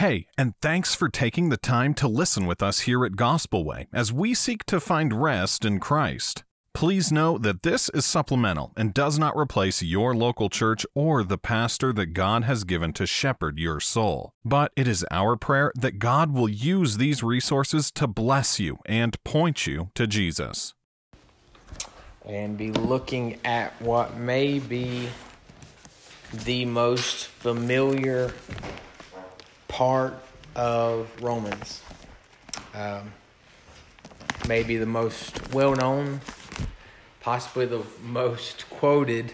Hey, and thanks for taking the time to listen with us here at Gospel Way as we seek to find rest in Christ. Please know that this is supplemental and does not replace your local church or the pastor that God has given to shepherd your soul. But it is our prayer that God will use these resources to bless you and point you to Jesus. And be looking at what may be the most familiar part of Romans. Um, maybe the most well known, possibly the most quoted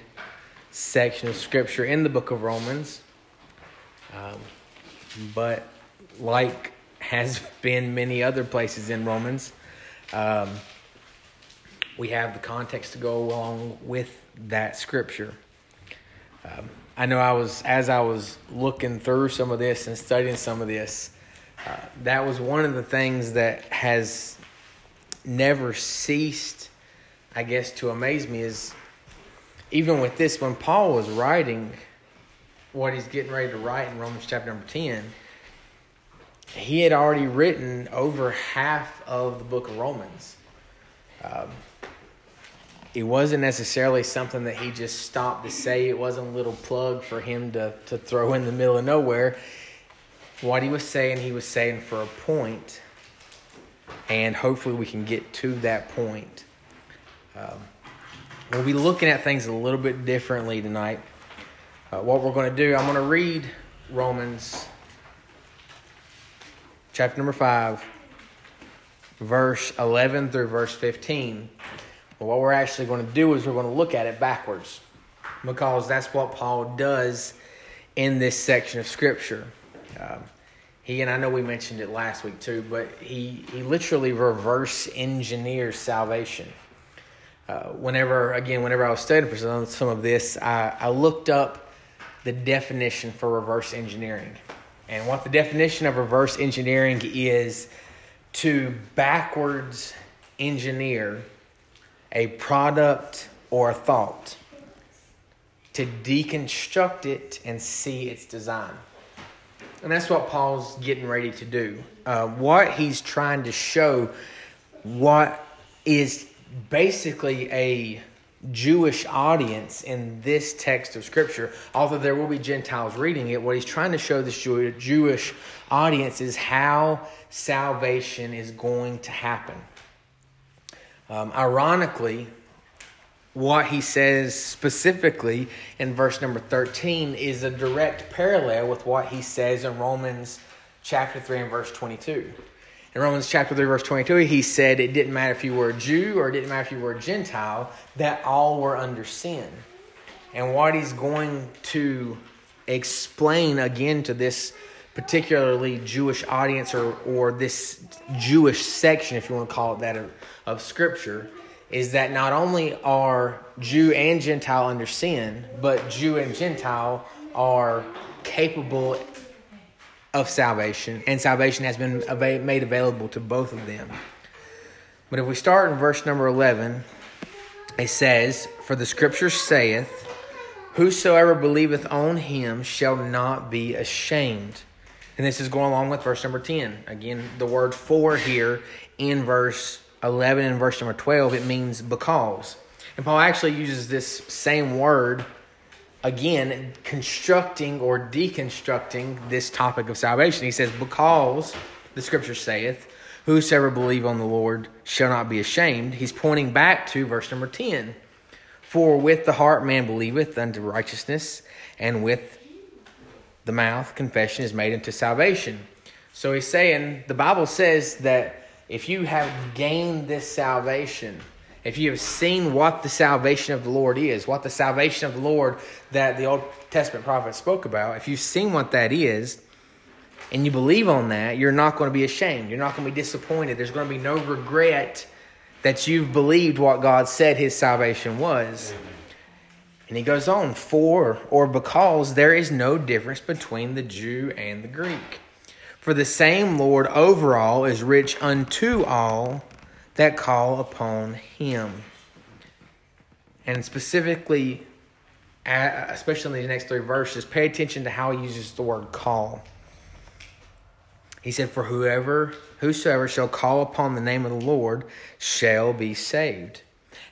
section of Scripture in the book of Romans. Um, but, like has been many other places in Romans, um, we have the context to go along with that Scripture. Um, I know I was as I was looking through some of this and studying some of this. Uh, that was one of the things that has never ceased, I guess, to amaze me is even with this, when Paul was writing what he's getting ready to write in Romans chapter number 10, he had already written over half of the book of Romans. Um, it wasn't necessarily something that he just stopped to say. It wasn't a little plug for him to, to throw in the middle of nowhere. What he was saying, he was saying for a point, and hopefully we can get to that point. Um, we'll be looking at things a little bit differently tonight. Uh, what we're going to do, I'm going to read Romans chapter number 5, verse 11 through verse 15. But what we're actually going to do is we're going to look at it backwards because that's what Paul does in this section of Scripture. Um, he and I know we mentioned it last week too, but he he literally reverse engineers salvation. Uh, whenever again, whenever I was studying for some, some of this, I, I looked up the definition for reverse engineering, and what the definition of reverse engineering is to backwards engineer a product or a thought, to deconstruct it and see its design. And that's what Paul's getting ready to do. Uh, what he's trying to show, what is basically a Jewish audience in this text of Scripture, although there will be Gentiles reading it, what he's trying to show this Jewish audience is how salvation is going to happen. Um, ironically, what he says specifically in verse number 13 is a direct parallel with what he says in Romans chapter 3 and verse 22. In Romans chapter 3, verse 22, he said it didn't matter if you were a Jew or it didn't matter if you were a Gentile, that all were under sin. And what he's going to explain again to this particularly Jewish audience or, or this Jewish section, if you want to call it that, of, of Scripture, is that not only are Jew and Gentile under sin, but Jew and Gentile are capable of salvation, and salvation has been made available to both of them. But if we start in verse number 11, it says, For the scripture saith, Whosoever believeth on him shall not be ashamed. And this is going along with verse number 10. Again, the word for here in verse 11 and verse number 12, it means because. And Paul actually uses this same word again, constructing or deconstructing this topic of salvation. He says, Because the scripture saith, Whosoever believe on the Lord shall not be ashamed. He's pointing back to verse number 10. For with the heart man believeth unto righteousness, and with the mouth, confession is made unto salvation. So he's saying, the Bible says that if you have gained this salvation, if you have seen what the salvation of the Lord is, what the salvation of the Lord that the Old Testament prophet spoke about, if you've seen what that is, and you believe on that, you're not going to be ashamed. You're not going to be disappointed. There's going to be no regret that you've believed what God said his salvation was. Amen. And he goes on, for or because there is no difference between the Jew and the Greek. For the same Lord over all is rich unto all that call upon him. And specifically, especially in the next three verses, pay attention to how he uses the word call. He said, For whoever, whosoever shall call upon the name of the Lord shall be saved.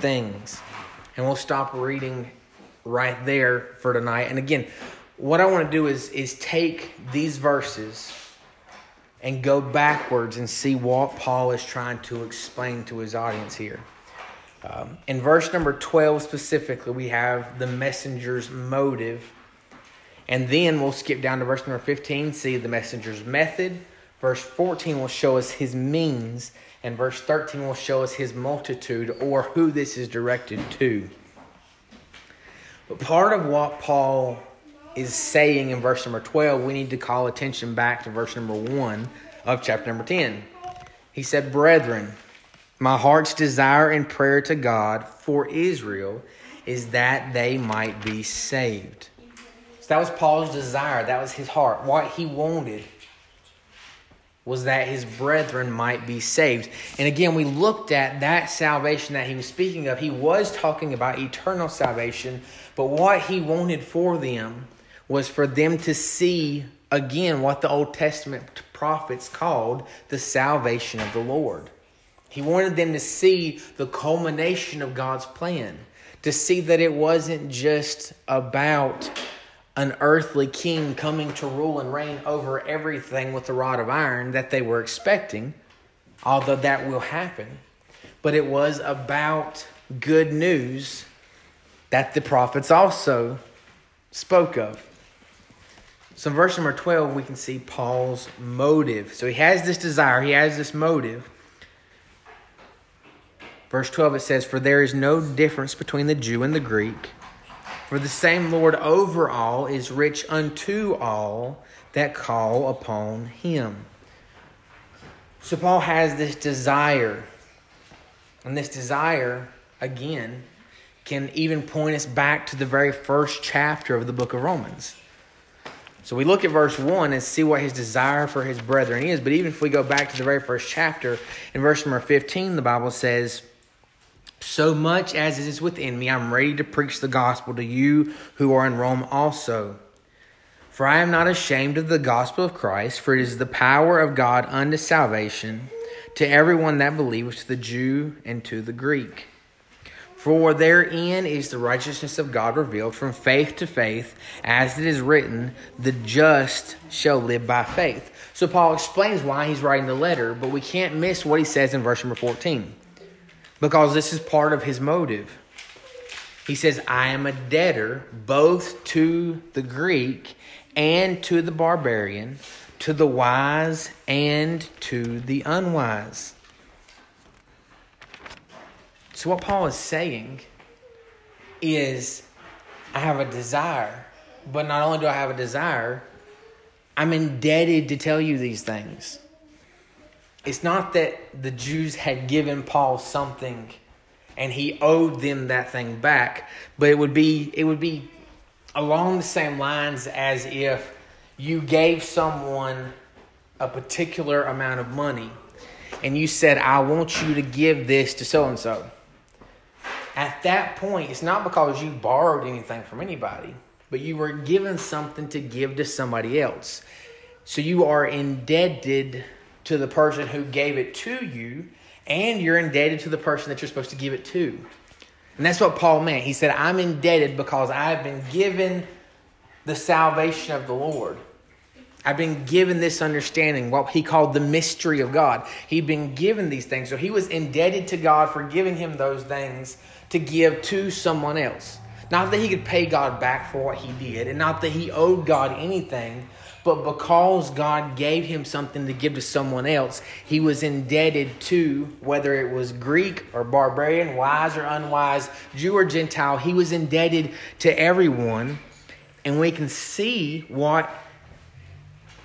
things. And we'll stop reading right there for tonight. And again, what I want to do is is take these verses and go backwards and see what Paul is trying to explain to his audience here. Um, in verse number 12 specifically, we have the messenger's motive. And then we'll skip down to verse number 15, see the messenger's method. Verse 14 will show us his means. And verse 13 will show us his multitude or who this is directed to. But part of what Paul is saying in verse number 12, we need to call attention back to verse number 1 of chapter number 10. He said, Brethren, my heart's desire and prayer to God for Israel is that they might be saved. So that was Paul's desire. That was his heart. What he wanted was that his brethren might be saved. And again, we looked at that salvation that he was speaking of. He was talking about eternal salvation, but what he wanted for them was for them to see again what the Old Testament prophets called the salvation of the Lord. He wanted them to see the culmination of God's plan, to see that it wasn't just about an earthly king coming to rule and reign over everything with a rod of iron that they were expecting, although that will happen. But it was about good news that the prophets also spoke of. So, in verse number 12, we can see Paul's motive. So, he has this desire, he has this motive. Verse 12, it says, For there is no difference between the Jew and the Greek for the same Lord over all is rich unto all that call upon him. So Paul has this desire. And this desire, again, can even point us back to the very first chapter of the book of Romans. So we look at verse 1 and see what his desire for his brethren is. But even if we go back to the very first chapter, in verse number 15, the Bible says, so much as it is within me, I'm ready to preach the gospel to you who are in Rome also. For I am not ashamed of the gospel of Christ, for it is the power of God unto salvation to everyone that believes, to the Jew and to the Greek. For therein is the righteousness of God revealed from faith to faith, as it is written, the just shall live by faith. So Paul explains why he's writing the letter, but we can't miss what he says in verse number 14 because this is part of his motive. He says, I am a debtor both to the Greek and to the barbarian, to the wise and to the unwise. So, what Paul is saying is, I have a desire, but not only do I have a desire, I'm indebted to tell you these things it's not that the Jews had given Paul something and he owed them that thing back, but it would be it would be along the same lines as if you gave someone a particular amount of money and you said, I want you to give this to so and so. At that point, it's not because you borrowed anything from anybody, but you were given something to give to somebody else. So you are indebted to the person who gave it to you, and you're indebted to the person that you're supposed to give it to. And that's what Paul meant. He said, I'm indebted because I've been given the salvation of the Lord. I've been given this understanding, what he called the mystery of God. He'd been given these things. So he was indebted to God for giving him those things to give to someone else. Not that he could pay God back for what he did, and not that he owed God anything, but because God gave him something to give to someone else, he was indebted to, whether it was Greek or barbarian, wise or unwise, Jew or Gentile, he was indebted to everyone. And we can see what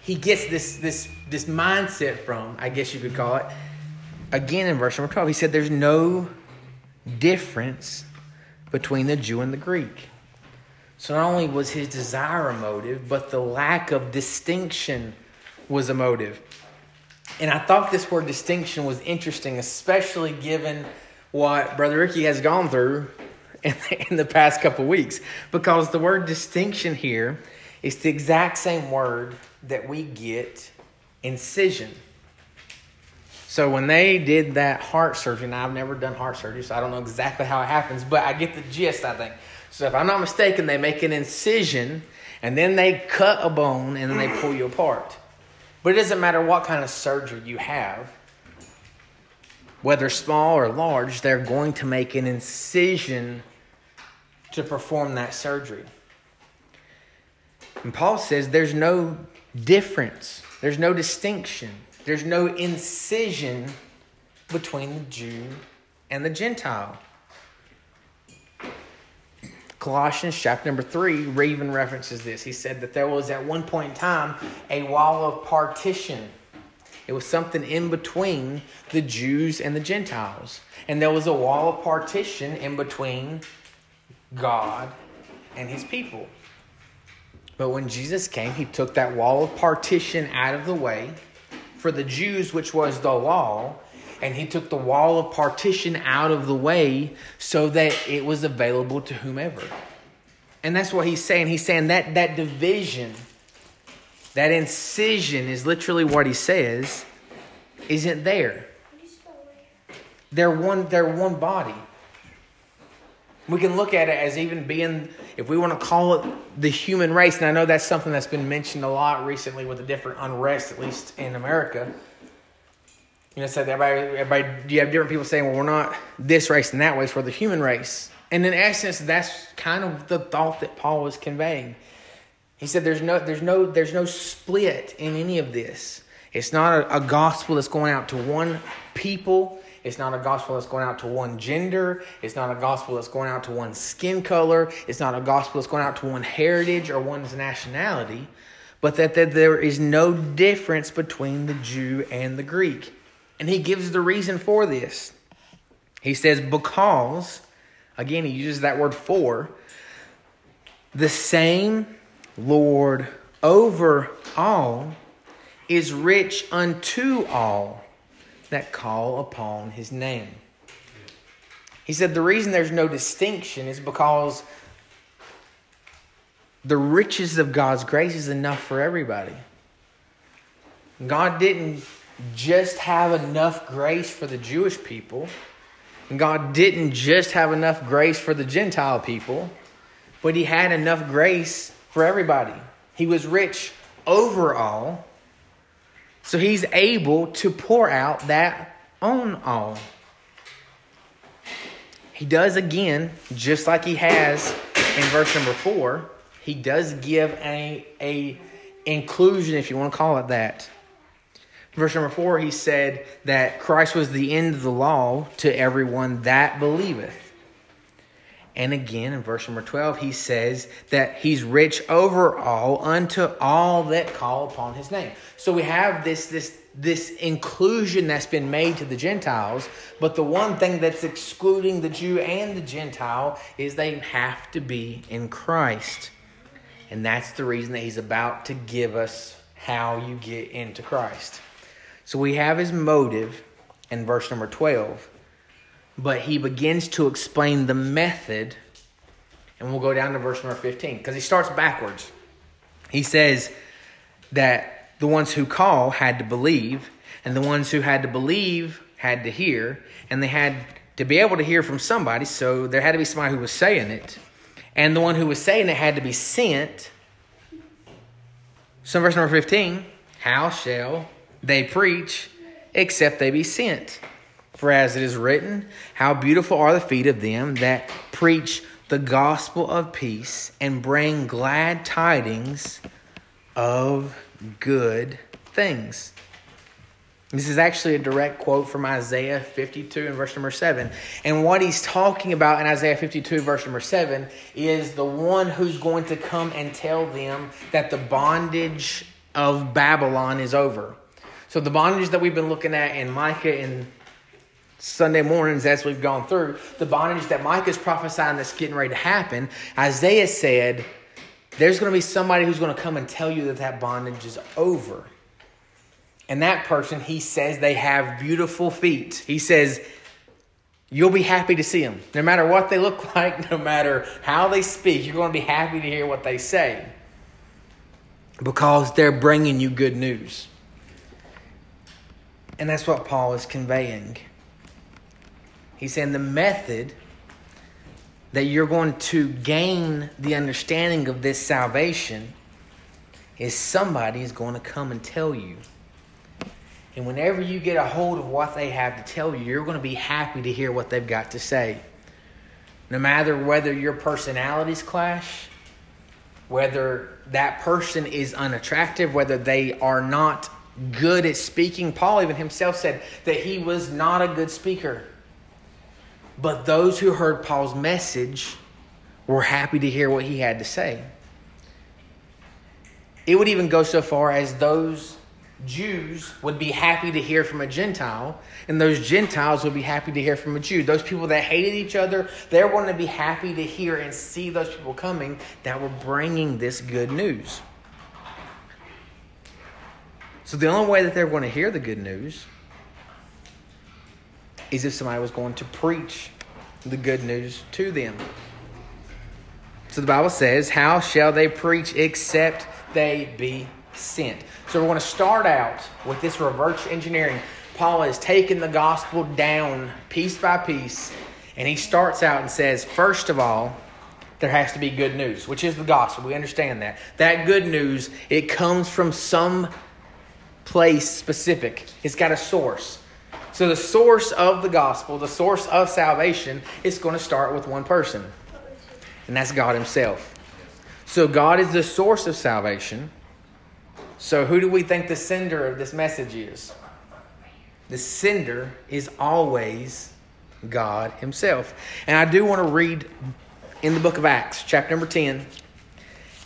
he gets this this this mindset from, I guess you could call it. Again in verse number 12, he said there's no difference between the Jew and the Greek. So not only was his desire a motive, but the lack of distinction was a motive. And I thought this word distinction was interesting, especially given what Brother Ricky has gone through in, in the past couple weeks, because the word distinction here is the exact same word that we get incision. So when they did that heart surgery, now I've never done heart surgery, so I don't know exactly how it happens, but I get the gist, I think. So if I'm not mistaken, they make an incision and then they cut a bone and then they pull you apart. But it doesn't matter what kind of surgery you have, whether small or large, they're going to make an incision to perform that surgery. And Paul says there's no difference, there's no distinction, there's no incision between the Jew and the Gentile. Colossians chapter number 3, Raven references this. He said that there was at one point in time a wall of partition. It was something in between the Jews and the Gentiles. And there was a wall of partition in between God and his people. But when Jesus came, he took that wall of partition out of the way for the Jews, which was the law, and he took the wall of partition out of the way so that it was available to whomever. And that's what he's saying. He's saying that that division, that incision is literally what he says, isn't there. They're one they're one body. We can look at it as even being, if we want to call it the human race, and I know that's something that's been mentioned a lot recently with the different unrest, at least in America you know, said everybody, everybody, you have different people saying, well, we're not this race and that race, we're the human race. And in essence, that's kind of the thought that Paul was conveying. He said, there's no, there's no, there's no split in any of this. It's not a, a gospel that's going out to one people. It's not a gospel that's going out to one gender. It's not a gospel that's going out to one skin color. It's not a gospel that's going out to one heritage or one's nationality. But that, that there is no difference between the Jew and the Greek. And he gives the reason for this. He says, because, again, he uses that word for, the same Lord over all is rich unto all that call upon his name. He said the reason there's no distinction is because the riches of God's grace is enough for everybody. God didn't just have enough grace for the Jewish people. And God didn't just have enough grace for the Gentile people, but He had enough grace for everybody. He was rich overall, so He's able to pour out that on all. He does again, just like He has in verse number four, He does give a, a inclusion, if you want to call it that Verse number four, he said that Christ was the end of the law to everyone that believeth. And again, in verse number 12, he says that he's rich over all unto all that call upon his name. So we have this, this, this inclusion that's been made to the Gentiles, but the one thing that's excluding the Jew and the Gentile is they have to be in Christ. And that's the reason that he's about to give us how you get into Christ. So we have his motive in verse number 12, but he begins to explain the method, and we'll go down to verse number 15 because he starts backwards. He says that the ones who call had to believe, and the ones who had to believe had to hear, and they had to be able to hear from somebody, so there had to be somebody who was saying it, and the one who was saying it had to be sent. So, verse number 15, how shall they preach, except they be sent. For as it is written, How beautiful are the feet of them that preach the gospel of peace and bring glad tidings of good things. This is actually a direct quote from Isaiah 52 and verse number 7. And what he's talking about in Isaiah 52, verse number 7, is the one who's going to come and tell them that the bondage of Babylon is over. So the bondage that we've been looking at in Micah and Sunday mornings as we've gone through, the bondage that Micah's prophesying that's getting ready to happen, Isaiah said, there's going to be somebody who's going to come and tell you that that bondage is over. And that person, he says they have beautiful feet. He says, you'll be happy to see them. No matter what they look like, no matter how they speak, you're going to be happy to hear what they say because they're bringing you good news. And that's what Paul is conveying. He's saying the method that you're going to gain the understanding of this salvation is somebody is going to come and tell you. And whenever you get a hold of what they have to tell you, you're going to be happy to hear what they've got to say. No matter whether your personalities clash, whether that person is unattractive, whether they are not good at speaking. Paul even himself said that he was not a good speaker. But those who heard Paul's message were happy to hear what he had to say. It would even go so far as those Jews would be happy to hear from a Gentile, and those Gentiles would be happy to hear from a Jew. Those people that hated each other, they're going to be happy to hear and see those people coming that were bringing this good news. So the only way that they're going to hear the good news is if somebody was going to preach the good news to them. So the Bible says, How shall they preach except they be sent? So we're going to start out with this reverse engineering. Paul has taken the gospel down piece by piece, and he starts out and says, First of all, there has to be good news, which is the gospel. We understand that. That good news, it comes from some place specific. It's got a source. So the source of the gospel, the source of salvation, is going to start with one person, and that's God Himself. So God is the source of salvation. So who do we think the sender of this message is? The sender is always God Himself. And I do want to read in the book of Acts, chapter number 10. And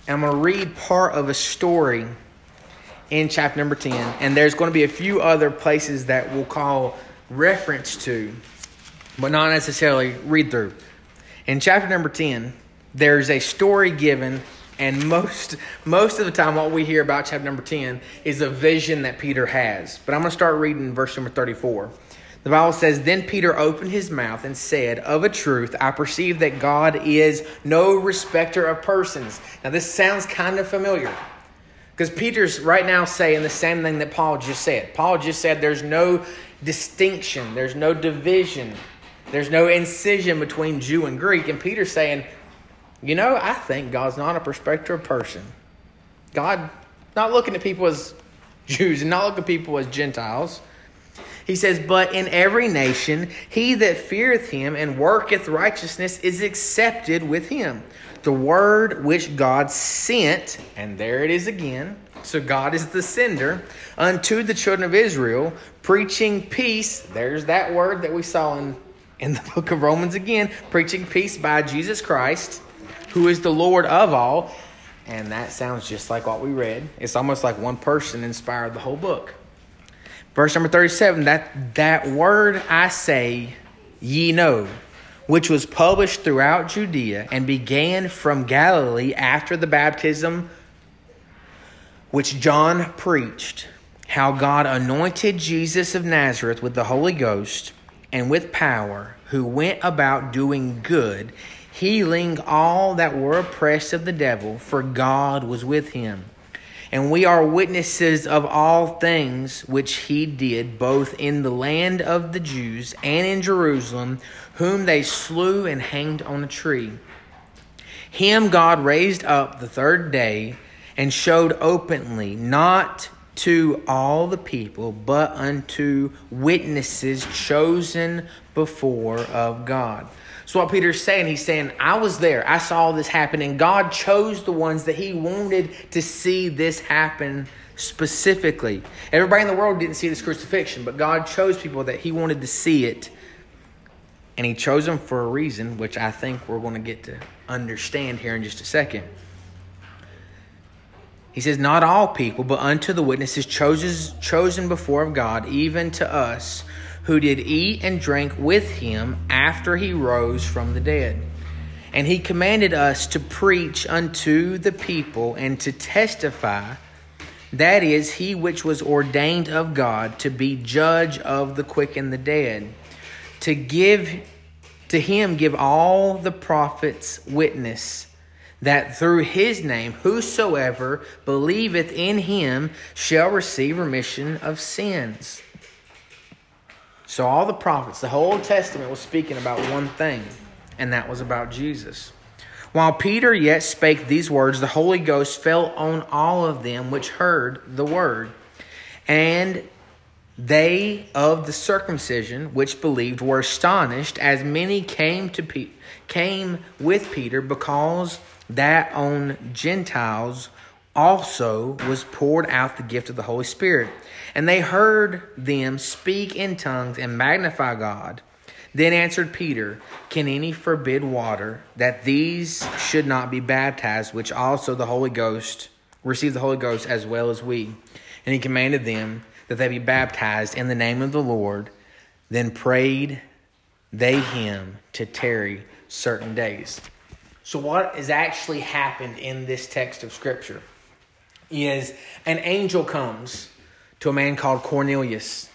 I'm going to read part of a story in chapter number 10. And there's going to be a few other places that we'll call reference to, but not necessarily read through. In chapter number 10, there's a story given, and most most of the time what we hear about chapter number 10 is a vision that Peter has. But I'm going to start reading verse number 34. The Bible says, Then Peter opened his mouth and said, Of a truth, I perceive that God is no respecter of persons. Now, this sounds kind of familiar. Because Peter's right now saying the same thing that Paul just said. Paul just said there's no distinction, there's no division, there's no incision between Jew and Greek. And Peter's saying, you know, I think God's not a of person. God not looking at people as Jews and not looking at people as Gentiles. He says, But in every nation, he that feareth him and worketh righteousness is accepted with him the word which God sent, and there it is again. So God is the sender unto the children of Israel, preaching peace. There's that word that we saw in, in the book of Romans again, preaching peace by Jesus Christ, who is the Lord of all. And that sounds just like what we read. It's almost like one person inspired the whole book. Verse number 37 that, that word I say, ye know which was published throughout Judea and began from Galilee after the baptism which John preached, how God anointed Jesus of Nazareth with the Holy Ghost and with power, who went about doing good, healing all that were oppressed of the devil, for God was with him. And we are witnesses of all things which he did, both in the land of the Jews and in Jerusalem whom they slew and hanged on a tree. Him God raised up the third day and showed openly, not to all the people, but unto witnesses chosen before of God. So, what Peter's saying, he's saying, I was there. I saw this happen, and God chose the ones that he wanted to see this happen specifically. Everybody in the world didn't see this crucifixion, but God chose people that he wanted to see it and he chose them for a reason, which I think we're going to get to understand here in just a second. He says, Not all people, but unto the witnesses chosen, before of God, even to us, who did eat and drink with him after he rose from the dead. And he commanded us to preach unto the people and to testify that is, he which was ordained of God to be judge of the quick and the dead, to give to him give all the prophets witness that through his name whosoever believeth in him shall receive remission of sins. So all the prophets, the whole Old Testament was speaking about one thing, and that was about Jesus. While Peter yet spake these words, the Holy Ghost fell on all of them which heard the word. And they of the circumcision which believed were astonished, as many came to Pe- came with Peter, because that on Gentiles also was poured out the gift of the Holy Spirit. And they heard them speak in tongues and magnify God. Then answered Peter, Can any forbid water that these should not be baptized, which also the Holy Ghost received the Holy Ghost as well as we? And he commanded them that they be baptized in the name of the Lord. Then prayed they him to tarry certain days. So, what has actually happened in this text of Scripture is an angel comes to a man called Cornelius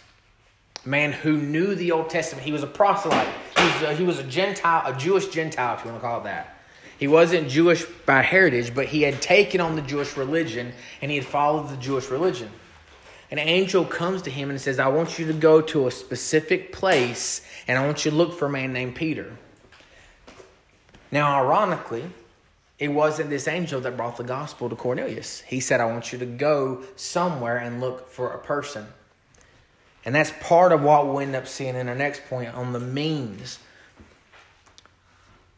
a man who knew the Old Testament. He was a proselyte. He was a, he was a Gentile, a Jewish Gentile, if you want to call it that. He wasn't Jewish by heritage, but he had taken on the Jewish religion and he had followed the Jewish religion. An angel comes to him and says, I want you to go to a specific place and I want you to look for a man named Peter. Now, ironically, it wasn't this angel that brought the gospel to Cornelius. He said, I want you to go somewhere and look for a person. And that's part of what we'll end up seeing in our next point on the means.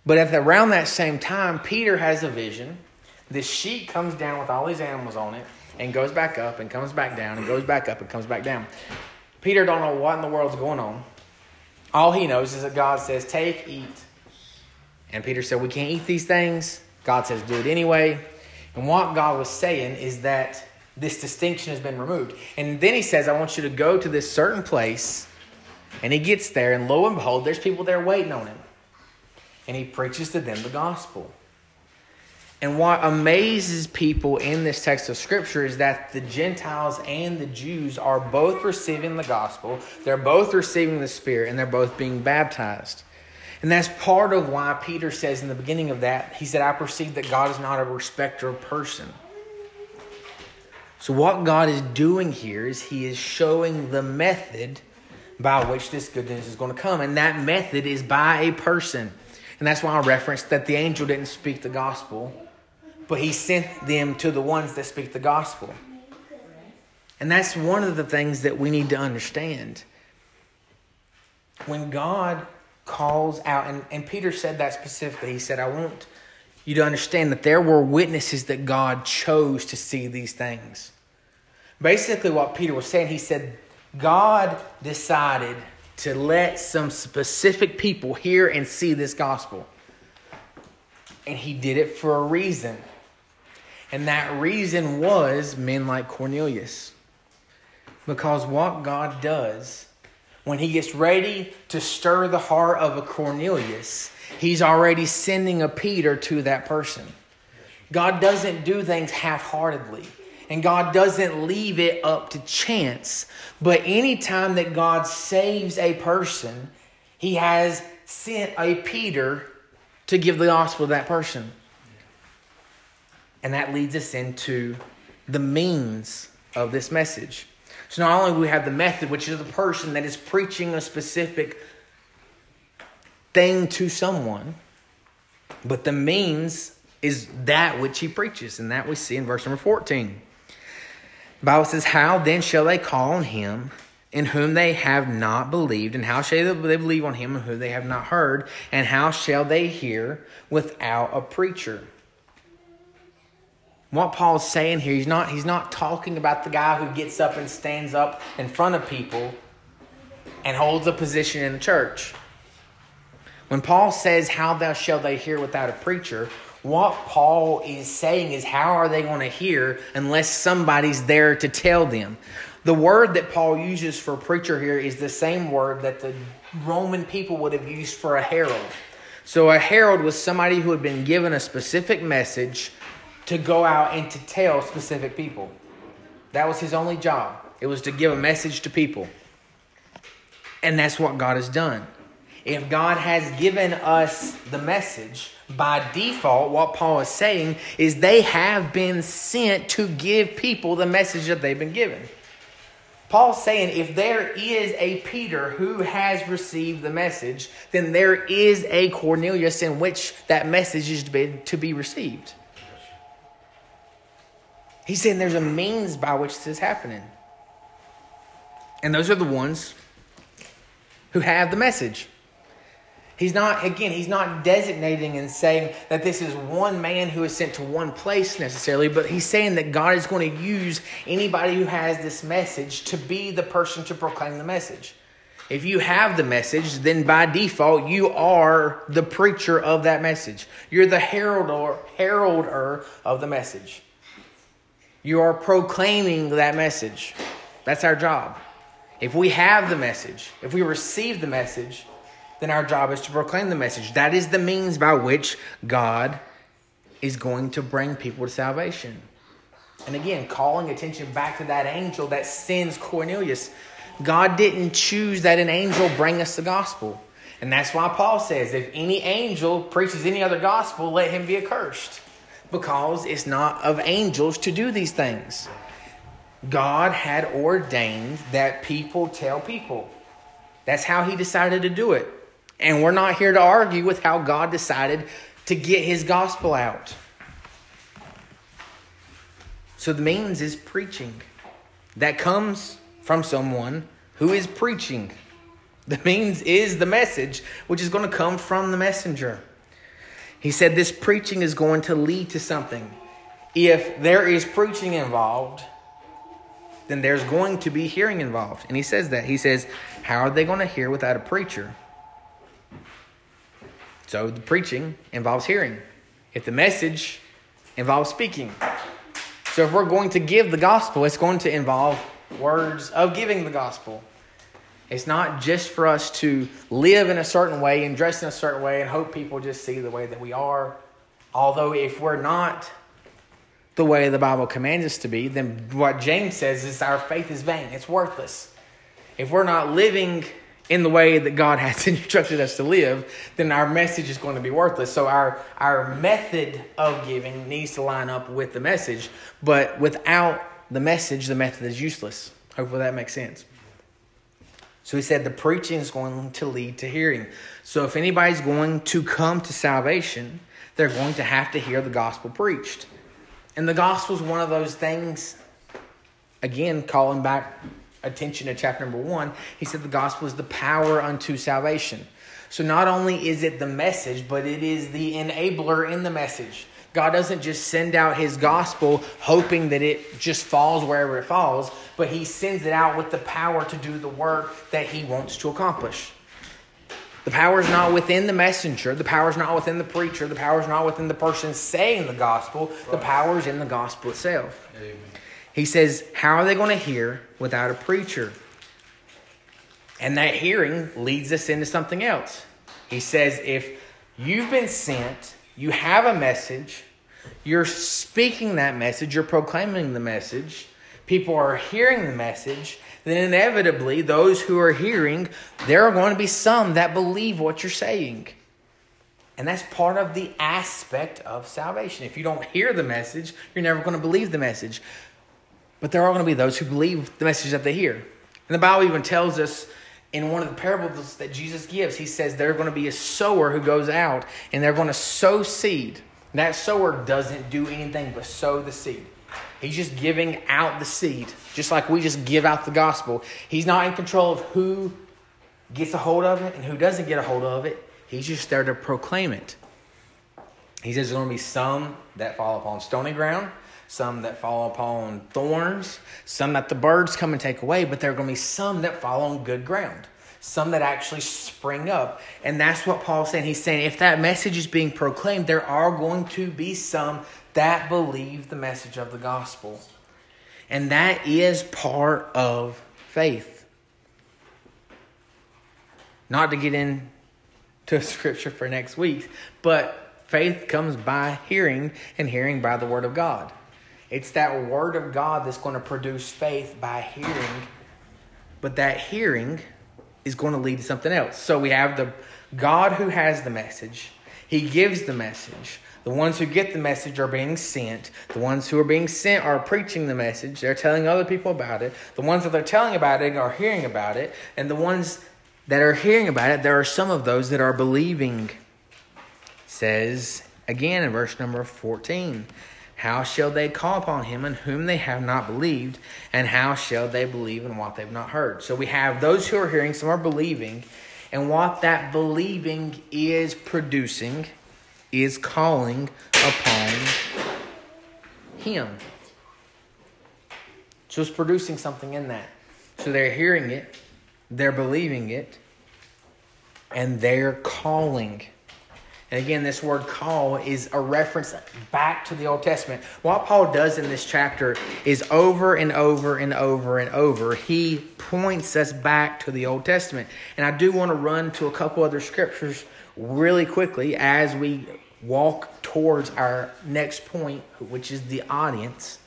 But at the, around that same time, Peter has a vision. This sheet comes down with all these animals on it and goes back up and comes back down and goes back up and comes back down. Peter don't know what in the world's going on. All he knows is that God says, "Take, eat." And Peter said, "We can't eat these things." God says, "Do it anyway." And what God was saying is that this distinction has been removed. And then he says, I want you to go to this certain place. And he gets there, and lo and behold, there's people there waiting on him. And he preaches to them the gospel. And what amazes people in this text of Scripture is that the Gentiles and the Jews are both receiving the gospel, they're both receiving the Spirit, and they're both being baptized. And that's part of why Peter says in the beginning of that, he said, I perceive that God is not a respecter of person. So, what God is doing here is He is showing the method by which this goodness is going to come. And that method is by a person. And that's why I referenced that the angel didn't speak the gospel, but he sent them to the ones that speak the gospel. And that's one of the things that we need to understand. When God calls out, and, and Peter said that specifically, he said, I want you to understand that there were witnesses that God chose to see these things. Basically, what Peter was saying, he said, God decided to let some specific people hear and see this gospel. And he did it for a reason. And that reason was men like Cornelius. Because what God does when he gets ready to stir the heart of a Cornelius, he's already sending a Peter to that person. God doesn't do things half heartedly. And God doesn't leave it up to chance. But anytime that God saves a person, he has sent a Peter to give the gospel to that person. And that leads us into the means of this message. So not only we have the method, which is the person that is preaching a specific thing to someone, but the means is that which he preaches, and that we see in verse number 14. The Bible says, How then shall they call on him in whom they have not believed? And how shall they believe on him whom they have not heard? And how shall they hear without a preacher? What Paul's saying here, he's not, he's not talking about the guy who gets up and stands up in front of people and holds a position in the church. When Paul says, How thou shall they hear without a preacher, What Paul is saying is, how are they going to hear unless somebody's there to tell them? The word that Paul uses for preacher here is the same word that the Roman people would have used for a herald. So a herald was somebody who had been given a specific message to go out and to tell specific people. That was his only job. It was to give a message to people. And that's what God has done. If God has given us the message, by default, what Paul is saying is they have been sent to give people the message that they've been given. Paul's saying if there is a Peter who has received the message, then there is a Cornelius in which that message is to be, to be received. He's saying there's a means by which this is happening. And those are the ones who have the message. He's not, again, he's not designating and saying that this is one man who is sent to one place necessarily, but he's saying that God is going to use anybody who has this message to be the person to proclaim the message. If you have the message, then by default, you are the preacher of that message. You're the heralder, heralder of the message. You are proclaiming that message. That's our job. If we have the message, if we receive the message, then our job is to proclaim the message. That is the means by which God is going to bring people to salvation. And again, calling attention back to that angel that sends Cornelius. God didn't choose that an angel bring us the gospel. And that's why Paul says, if any angel preaches any other gospel, let him be accursed. Because it's not of angels to do these things. God had ordained that people tell people. That's how he decided to do it. And we're not here to argue with how God decided to get his gospel out. So the means is preaching. That comes from someone who is preaching. The means is the message, which is going to come from the messenger. He said this preaching is going to lead to something. If there is preaching involved, then there's going to be hearing involved. And he says that. He says, How are they going to hear without a preacher? So the preaching involves hearing. If the message involves speaking. So if we're going to give the gospel, it's going to involve words of giving the gospel. It's not just for us to live in a certain way and dress in a certain way and hope people just see the way that we are. Although, if we're not the way the Bible commands us to be, then what James says is our faith is vain, it's worthless. If we're not living in the way that God has instructed us to live, then our message is going to be worthless. So our our method of giving needs to line up with the message, but without the message, the method is useless. Hopefully that makes sense. So he said the preaching is going to lead to hearing. So if anybody's going to come to salvation, they're going to have to hear the gospel preached. And the gospel is one of those things, again, calling back attention to chapter number one, he said the gospel is the power unto salvation. So not only is it the message, but it is the enabler in the message. God doesn't just send out his gospel hoping that it just falls wherever it falls, but he sends it out with the power to do the work that he wants to accomplish. The power is not within the messenger. The power is not within the preacher. The power is not within the person saying the gospel. The power is in the gospel itself. Amen. He says, How are they going to hear without a preacher? And that hearing leads us into something else. He says, If you've been sent, you have a message, you're speaking that message, you're proclaiming the message, people are hearing the message, then inevitably, those who are hearing, there are going to be some that believe what you're saying. And that's part of the aspect of salvation. If you don't hear the message, you're never going to believe the message. But there are going to be those who believe the message that they hear. And the Bible even tells us in one of the parables that Jesus gives, he says there's going to be a sower who goes out and they're going to sow seed. That sower doesn't do anything but sow the seed. He's just giving out the seed, just like we just give out the gospel. He's not in control of who gets a hold of it and who doesn't get a hold of it. He's just there to proclaim it. He says there's going to be some that fall upon stony ground, some that fall upon thorns, some that the birds come and take away, but there are going to be some that fall on good ground. some that actually spring up. And that's what Paul's saying. He's saying if that message is being proclaimed, there are going to be some that believe the message of the gospel. And that is part of faith. Not to get into scripture for next week, but faith comes by hearing, and hearing by the word of God. It's that word of God that's going to produce faith by hearing, but that hearing is going to lead to something else. So we have the God who has the message, He gives the message. The ones who get the message are being sent. The ones who are being sent are preaching the message. They're telling other people about it. The ones that they're telling about it are hearing about it. And the ones that are hearing about it, there are some of those that are believing. Says again in verse number 14 How shall they call upon him in whom they have not believed? And how shall they believe in what they've not heard? So we have those who are hearing, some are believing. And what that believing is producing is calling upon Him. So it's producing something in that. So they're hearing it, they're believing it, and they're calling. And again, this word call is a reference back to the Old Testament. What Paul does in this chapter is over and over and over and over, he points us back to the Old Testament. And I do want to run to a couple other scriptures really quickly as we walk towards our next point, which is the audience.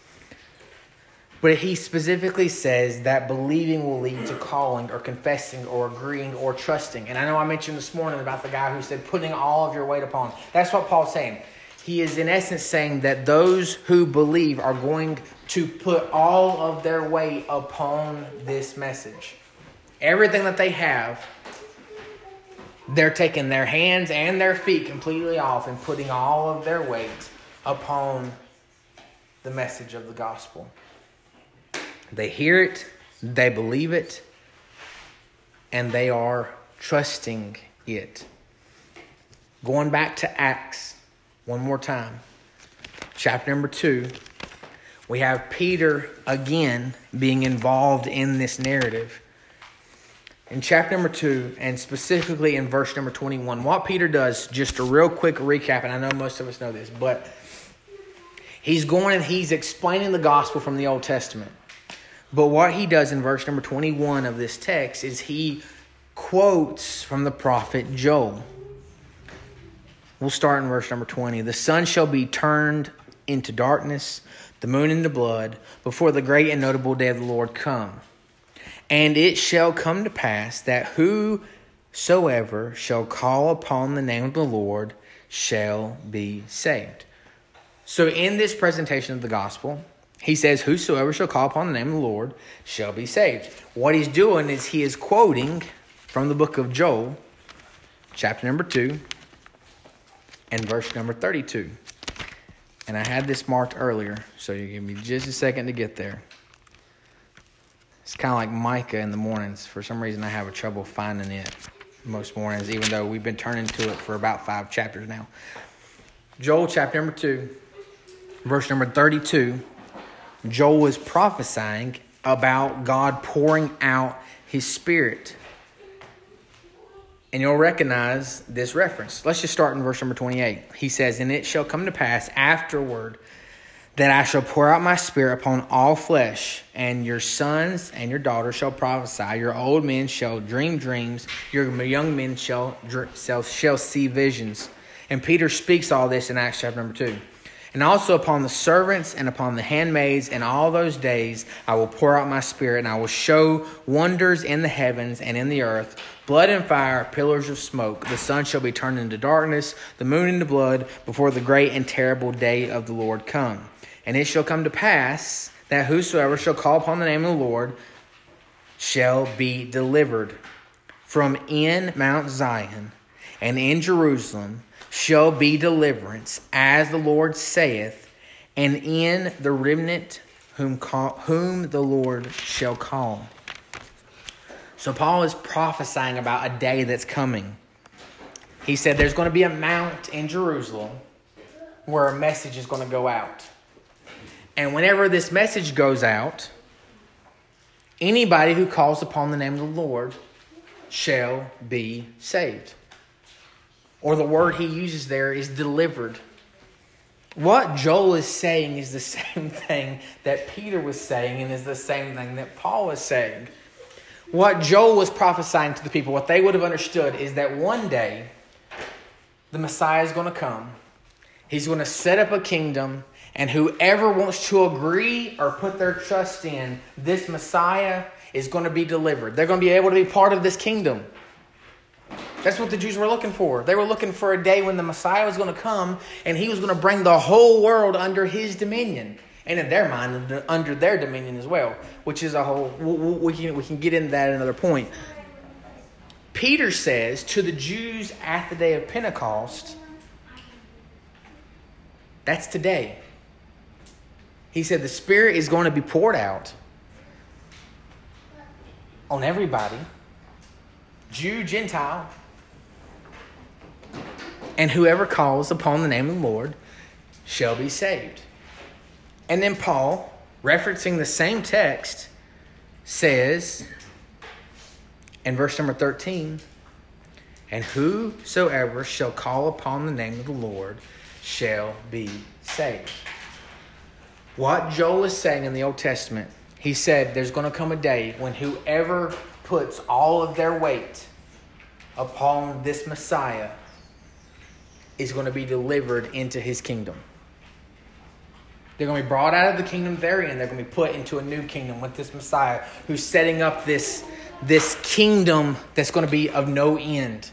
But he specifically says that believing will lead to calling or confessing or agreeing or trusting. And I know I mentioned this morning about the guy who said putting all of your weight upon. That's what Paul's saying. He is, in essence, saying that those who believe are going to put all of their weight upon this message. Everything that they have they're taking their hands and their feet completely off and putting all of their weight upon the message of the gospel. They hear it, they believe it, and they are trusting it. Going back to Acts one more time, chapter number two, we have Peter again being involved in this narrative in chapter number two, and specifically in verse number 21, what Peter does, just a real quick recap, and I know most of us know this, but he's going and he's explaining the gospel from the Old Testament. But what he does in verse number 21 of this text is he quotes from the prophet Joel. We'll start in verse number 20. The sun shall be turned into darkness, the moon into blood, before the great and notable day of the Lord come. And it shall come to pass that whosoever shall call upon the name of the Lord shall be saved. So, in this presentation of the gospel, he says, Whosoever shall call upon the name of the Lord shall be saved. What he's doing is he is quoting from the book of Joel, chapter number 2, and verse number 32. And I had this marked earlier, so you give me just a second to get there. It's kind of like Micah in the mornings. For some reason, I have a trouble finding it most mornings, even though we've been turning to it for about five chapters now. Joel chapter number 2, verse number 32. Joel is prophesying about God pouring out his spirit. And you'll recognize this reference. Let's just start in verse number 28. He says, And it shall come to pass afterward that I shall pour out my spirit upon all flesh, and your sons and your daughters shall prophesy, your old men shall dream dreams, your young men shall, shall, shall see visions. And Peter speaks all this in Acts chapter number 2. And also upon the servants and upon the handmaids in all those days I will pour out my spirit, and I will show wonders in the heavens and in the earth blood and fire, pillars of smoke. The sun shall be turned into darkness, the moon into blood, before the great and terrible day of the Lord come. And it shall come to pass that whosoever shall call upon the name of the Lord shall be delivered. From in Mount Zion and in Jerusalem shall be deliverance, as the Lord saith, and in the remnant whom, call, whom the Lord shall call. So Paul is prophesying about a day that's coming. He said there's going to be a mount in Jerusalem where a message is going to go out. And whenever this message goes out, anybody who calls upon the name of the Lord shall be saved. Or the word he uses there is delivered. What Joel is saying is the same thing that Peter was saying and is the same thing that Paul was saying. What Joel was prophesying to the people, what they would have understood is that one day the Messiah is going to come. He's going to set up a kingdom, and whoever wants to agree or put their trust in this Messiah is going to be delivered. They're going to be able to be part of this kingdom. That's what the Jews were looking for. They were looking for a day when the Messiah was going to come and he was going to bring the whole world under his dominion. And in their mind, under their dominion as well, which is a whole, we can, we can get into that at another point. Peter says to the Jews at the day of Pentecost, that's today. He said the Spirit is going to be poured out on everybody, Jew, Gentile, and whoever calls upon the name of the Lord shall be saved. And then Paul, referencing the same text, says in verse number 13, and whosoever shall call upon the name of the Lord shall be saved. What Joel is saying in the Old Testament, he said there's going to come a day when whoever puts all of their weight upon this Messiah is going to be delivered into his kingdom. They're going to be brought out of the kingdom they're in. They're going to be put into a new kingdom with this Messiah who's setting up this, this kingdom that's going to be of no end.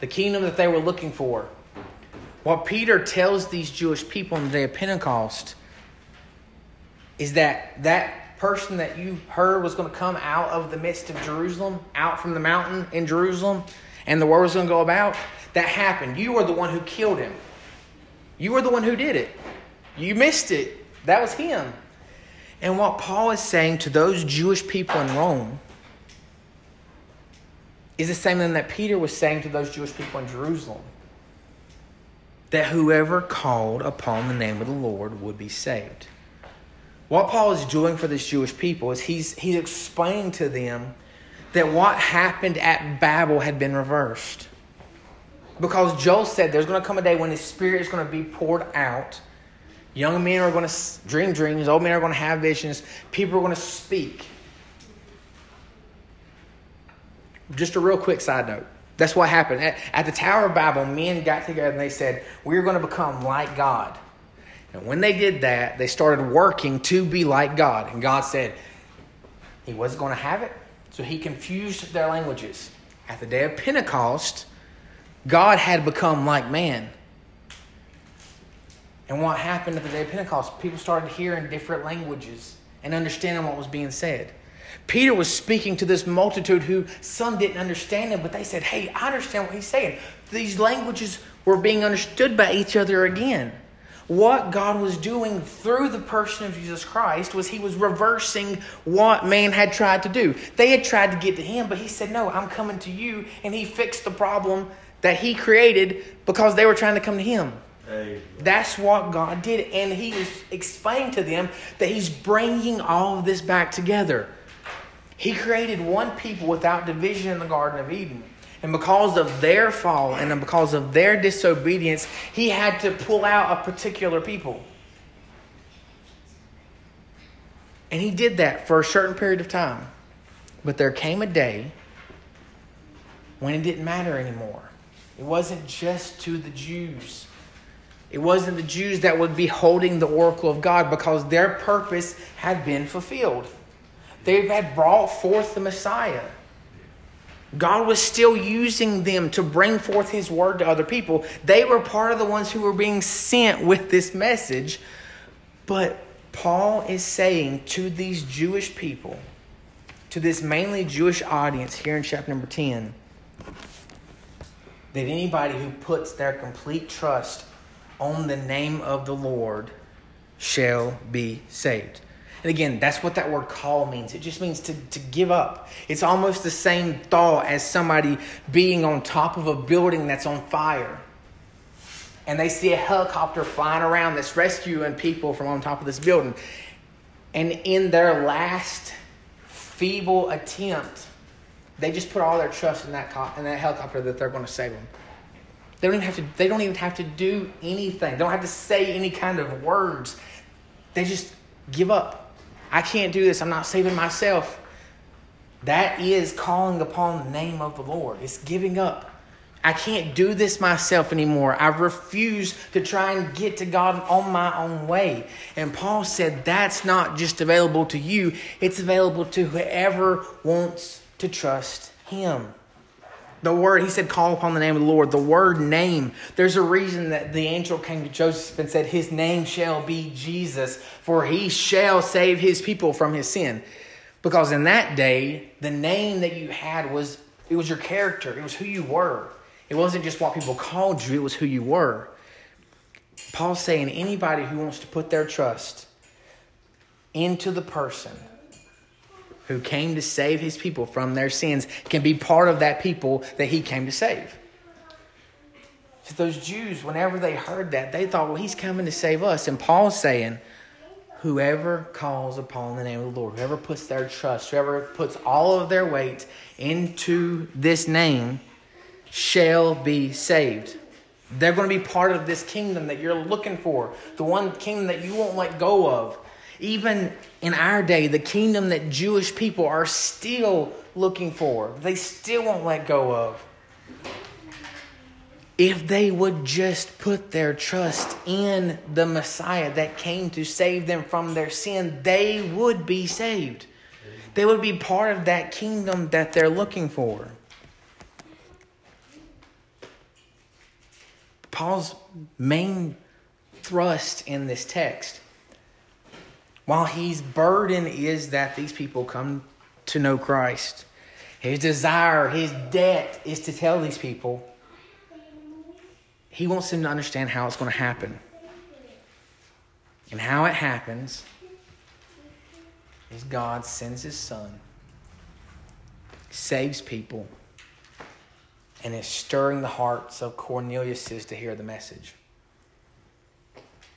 The kingdom that they were looking for. What Peter tells these Jewish people on the day of Pentecost is that that person that you heard was going to come out of the midst of Jerusalem, out from the mountain in Jerusalem, and the word was going to go about, that happened. You were the one who killed him. You were the one who did it. You missed it. That was him. And what Paul is saying to those Jewish people in Rome is the same thing that Peter was saying to those Jewish people in Jerusalem that whoever called upon the name of the Lord would be saved. What Paul is doing for this Jewish people is he's, he's explaining to them that what happened at Babel had been reversed. Because Joel said there's going to come a day when his spirit is going to be poured out. Young men are going to dream dreams, old men are going to have visions, people are going to speak. Just a real quick side note. That's what happened. At, at the Tower of Babel, men got together and they said, We're going to become like God. And when they did that, they started working to be like God. And God said He wasn't going to have it, so He confused their languages. At the day of Pentecost, God had become like man. And what happened at the day of Pentecost? People started hearing different languages and understanding what was being said. Peter was speaking to this multitude who some didn't understand him, but they said, Hey, I understand what he's saying. These languages were being understood by each other again. What God was doing through the person of Jesus Christ was he was reversing what man had tried to do. They had tried to get to him, but he said, No, I'm coming to you. And he fixed the problem that he created because they were trying to come to him. That's what God did. And he was explaining to them that he's bringing all of this back together. He created one people without division in the Garden of Eden. And because of their fall and because of their disobedience, he had to pull out a particular people. And he did that for a certain period of time. But there came a day when it didn't matter anymore. It wasn't just to the Jews. It wasn't the Jews that would be holding the oracle of God because their purpose had been fulfilled. They had brought forth the Messiah. God was still using them to bring forth His word to other people. They were part of the ones who were being sent with this message. But Paul is saying to these Jewish people, to this mainly Jewish audience here in chapter number 10, that anybody who puts their complete trust on the name of the Lord shall be saved. And again, that's what that word call means. It just means to, to give up. It's almost the same thought as somebody being on top of a building that's on fire. And they see a helicopter flying around that's rescuing people from on top of this building. And in their last feeble attempt they just put all their trust in that co- in that helicopter that they're going to save them. They don't even have to. They don't even have to do anything. They don't have to say any kind of words. They just give up. I can't do this. I'm not saving myself. That is calling upon the name of the Lord. It's giving up. I can't do this myself anymore. I refuse to try and get to God on my own way. And Paul said that's not just available to you, it's available to whoever wants to trust Him. The word, he said, call upon the name of the Lord. The word name, there's a reason that the angel came to Joseph and said, His name shall be Jesus, for he shall save his people from his sin. Because in that day, the name that you had was it was your character, it was who you were. It wasn't just what people called you, it was who you were. Paul's saying anybody who wants to put their trust into the person who came to save his people from their sins can be part of that people that he came to save. So those Jews, whenever they heard that, they thought, well, he's coming to save us. And Paul's saying, whoever calls upon the name of the Lord, whoever puts their trust, whoever puts all of their weight into this name, shall be saved. They're going to be part of this kingdom that you're looking for, the one kingdom that you won't let go of. Even in our day, the kingdom that Jewish people are still looking for, they still won't let go of. If they would just put their trust in the Messiah that came to save them from their sin, they would be saved. They would be part of that kingdom that they're looking for. Paul's main thrust in this text, while his burden is that these people come to know Christ, his desire, his debt is to tell these people, he wants them to understand how it's going to happen. And how it happens is God sends his son, saves people and is stirring the hearts of Cornelius to hear the message.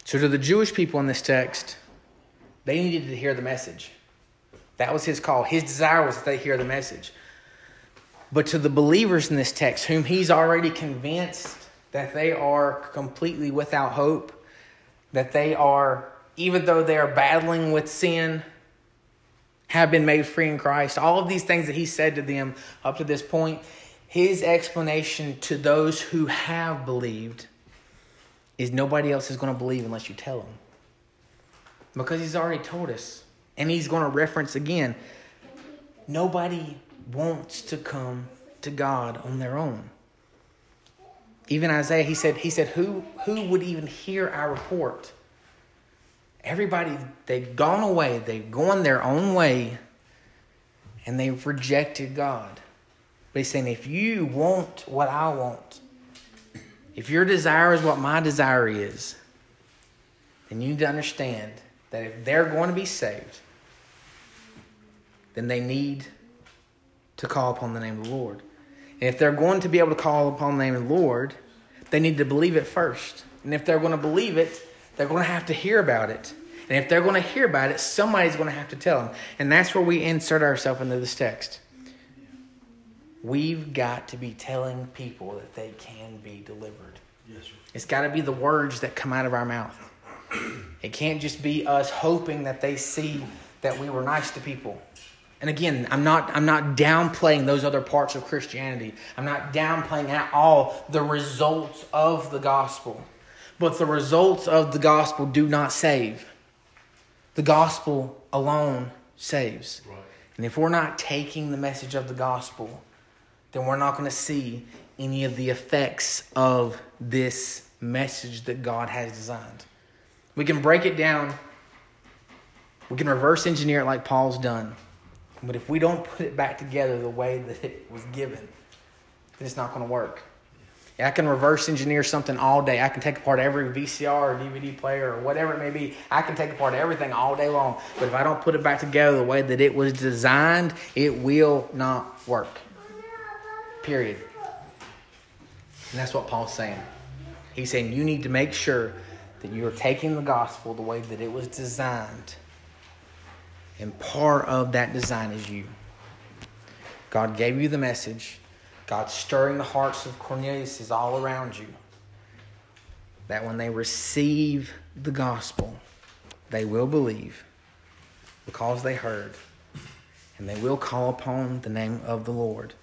So, to the Jewish people in this text, they needed to hear the message. That was his call. His desire was that they hear the message. But to the believers in this text, whom he's already convinced that they are completely without hope, that they are, even though they are battling with sin, have been made free in Christ, all of these things that he said to them up to this point, his explanation to those who have believed is nobody else is going to believe unless you tell them. Because he's already told us. And he's going to reference again nobody wants to come to God on their own. Even Isaiah, he said, he said, who, who would even hear our report? Everybody, they've gone away, they've gone their own way, and they've rejected God. But he's saying, if you want what I want, if your desire is what my desire is, then you need to understand that if they're going to be saved, then they need to call upon the name of the Lord. And if they're going to be able to call upon the name of the Lord, they need to believe it first. And if they're going to believe it, they're going to have to hear about it. And if they're going to hear about it, somebody's going to have to tell them. And that's where we insert ourselves into this text. We've got to be telling people that they can be delivered. Yes, sir. It's got to be the words that come out of our mouth. It can't just be us hoping that they see that we were nice to people. And again, I'm not, I'm not downplaying those other parts of Christianity. I'm not downplaying at all the results of the gospel. But the results of the gospel do not save. The gospel alone saves. Right. And if we're not taking the message of the gospel then we're not going to see any of the effects of this message that God has designed. We can break it down, we can reverse engineer it like Paul's done. But if we don't put it back together the way that it was given, then it's not going to work. I can reverse engineer something all day. I can take apart every VCR or DVD player or whatever it may be. I can take apart everything all day long. But if I don't put it back together the way that it was designed, it will not work. Period. And that's what Paul's saying. He's saying you need to make sure that you're taking the gospel the way that it was designed. And part of that design is you. God gave you the message. God's stirring the hearts of Cornelius is all around you. That when they receive the gospel, they will believe because they heard, and they will call upon the name of the Lord.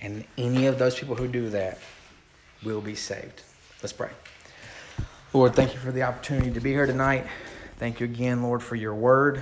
And any of those people who do that will be saved. Let's pray. Lord, thank you for the opportunity to be here tonight. Thank you again, Lord, for your word.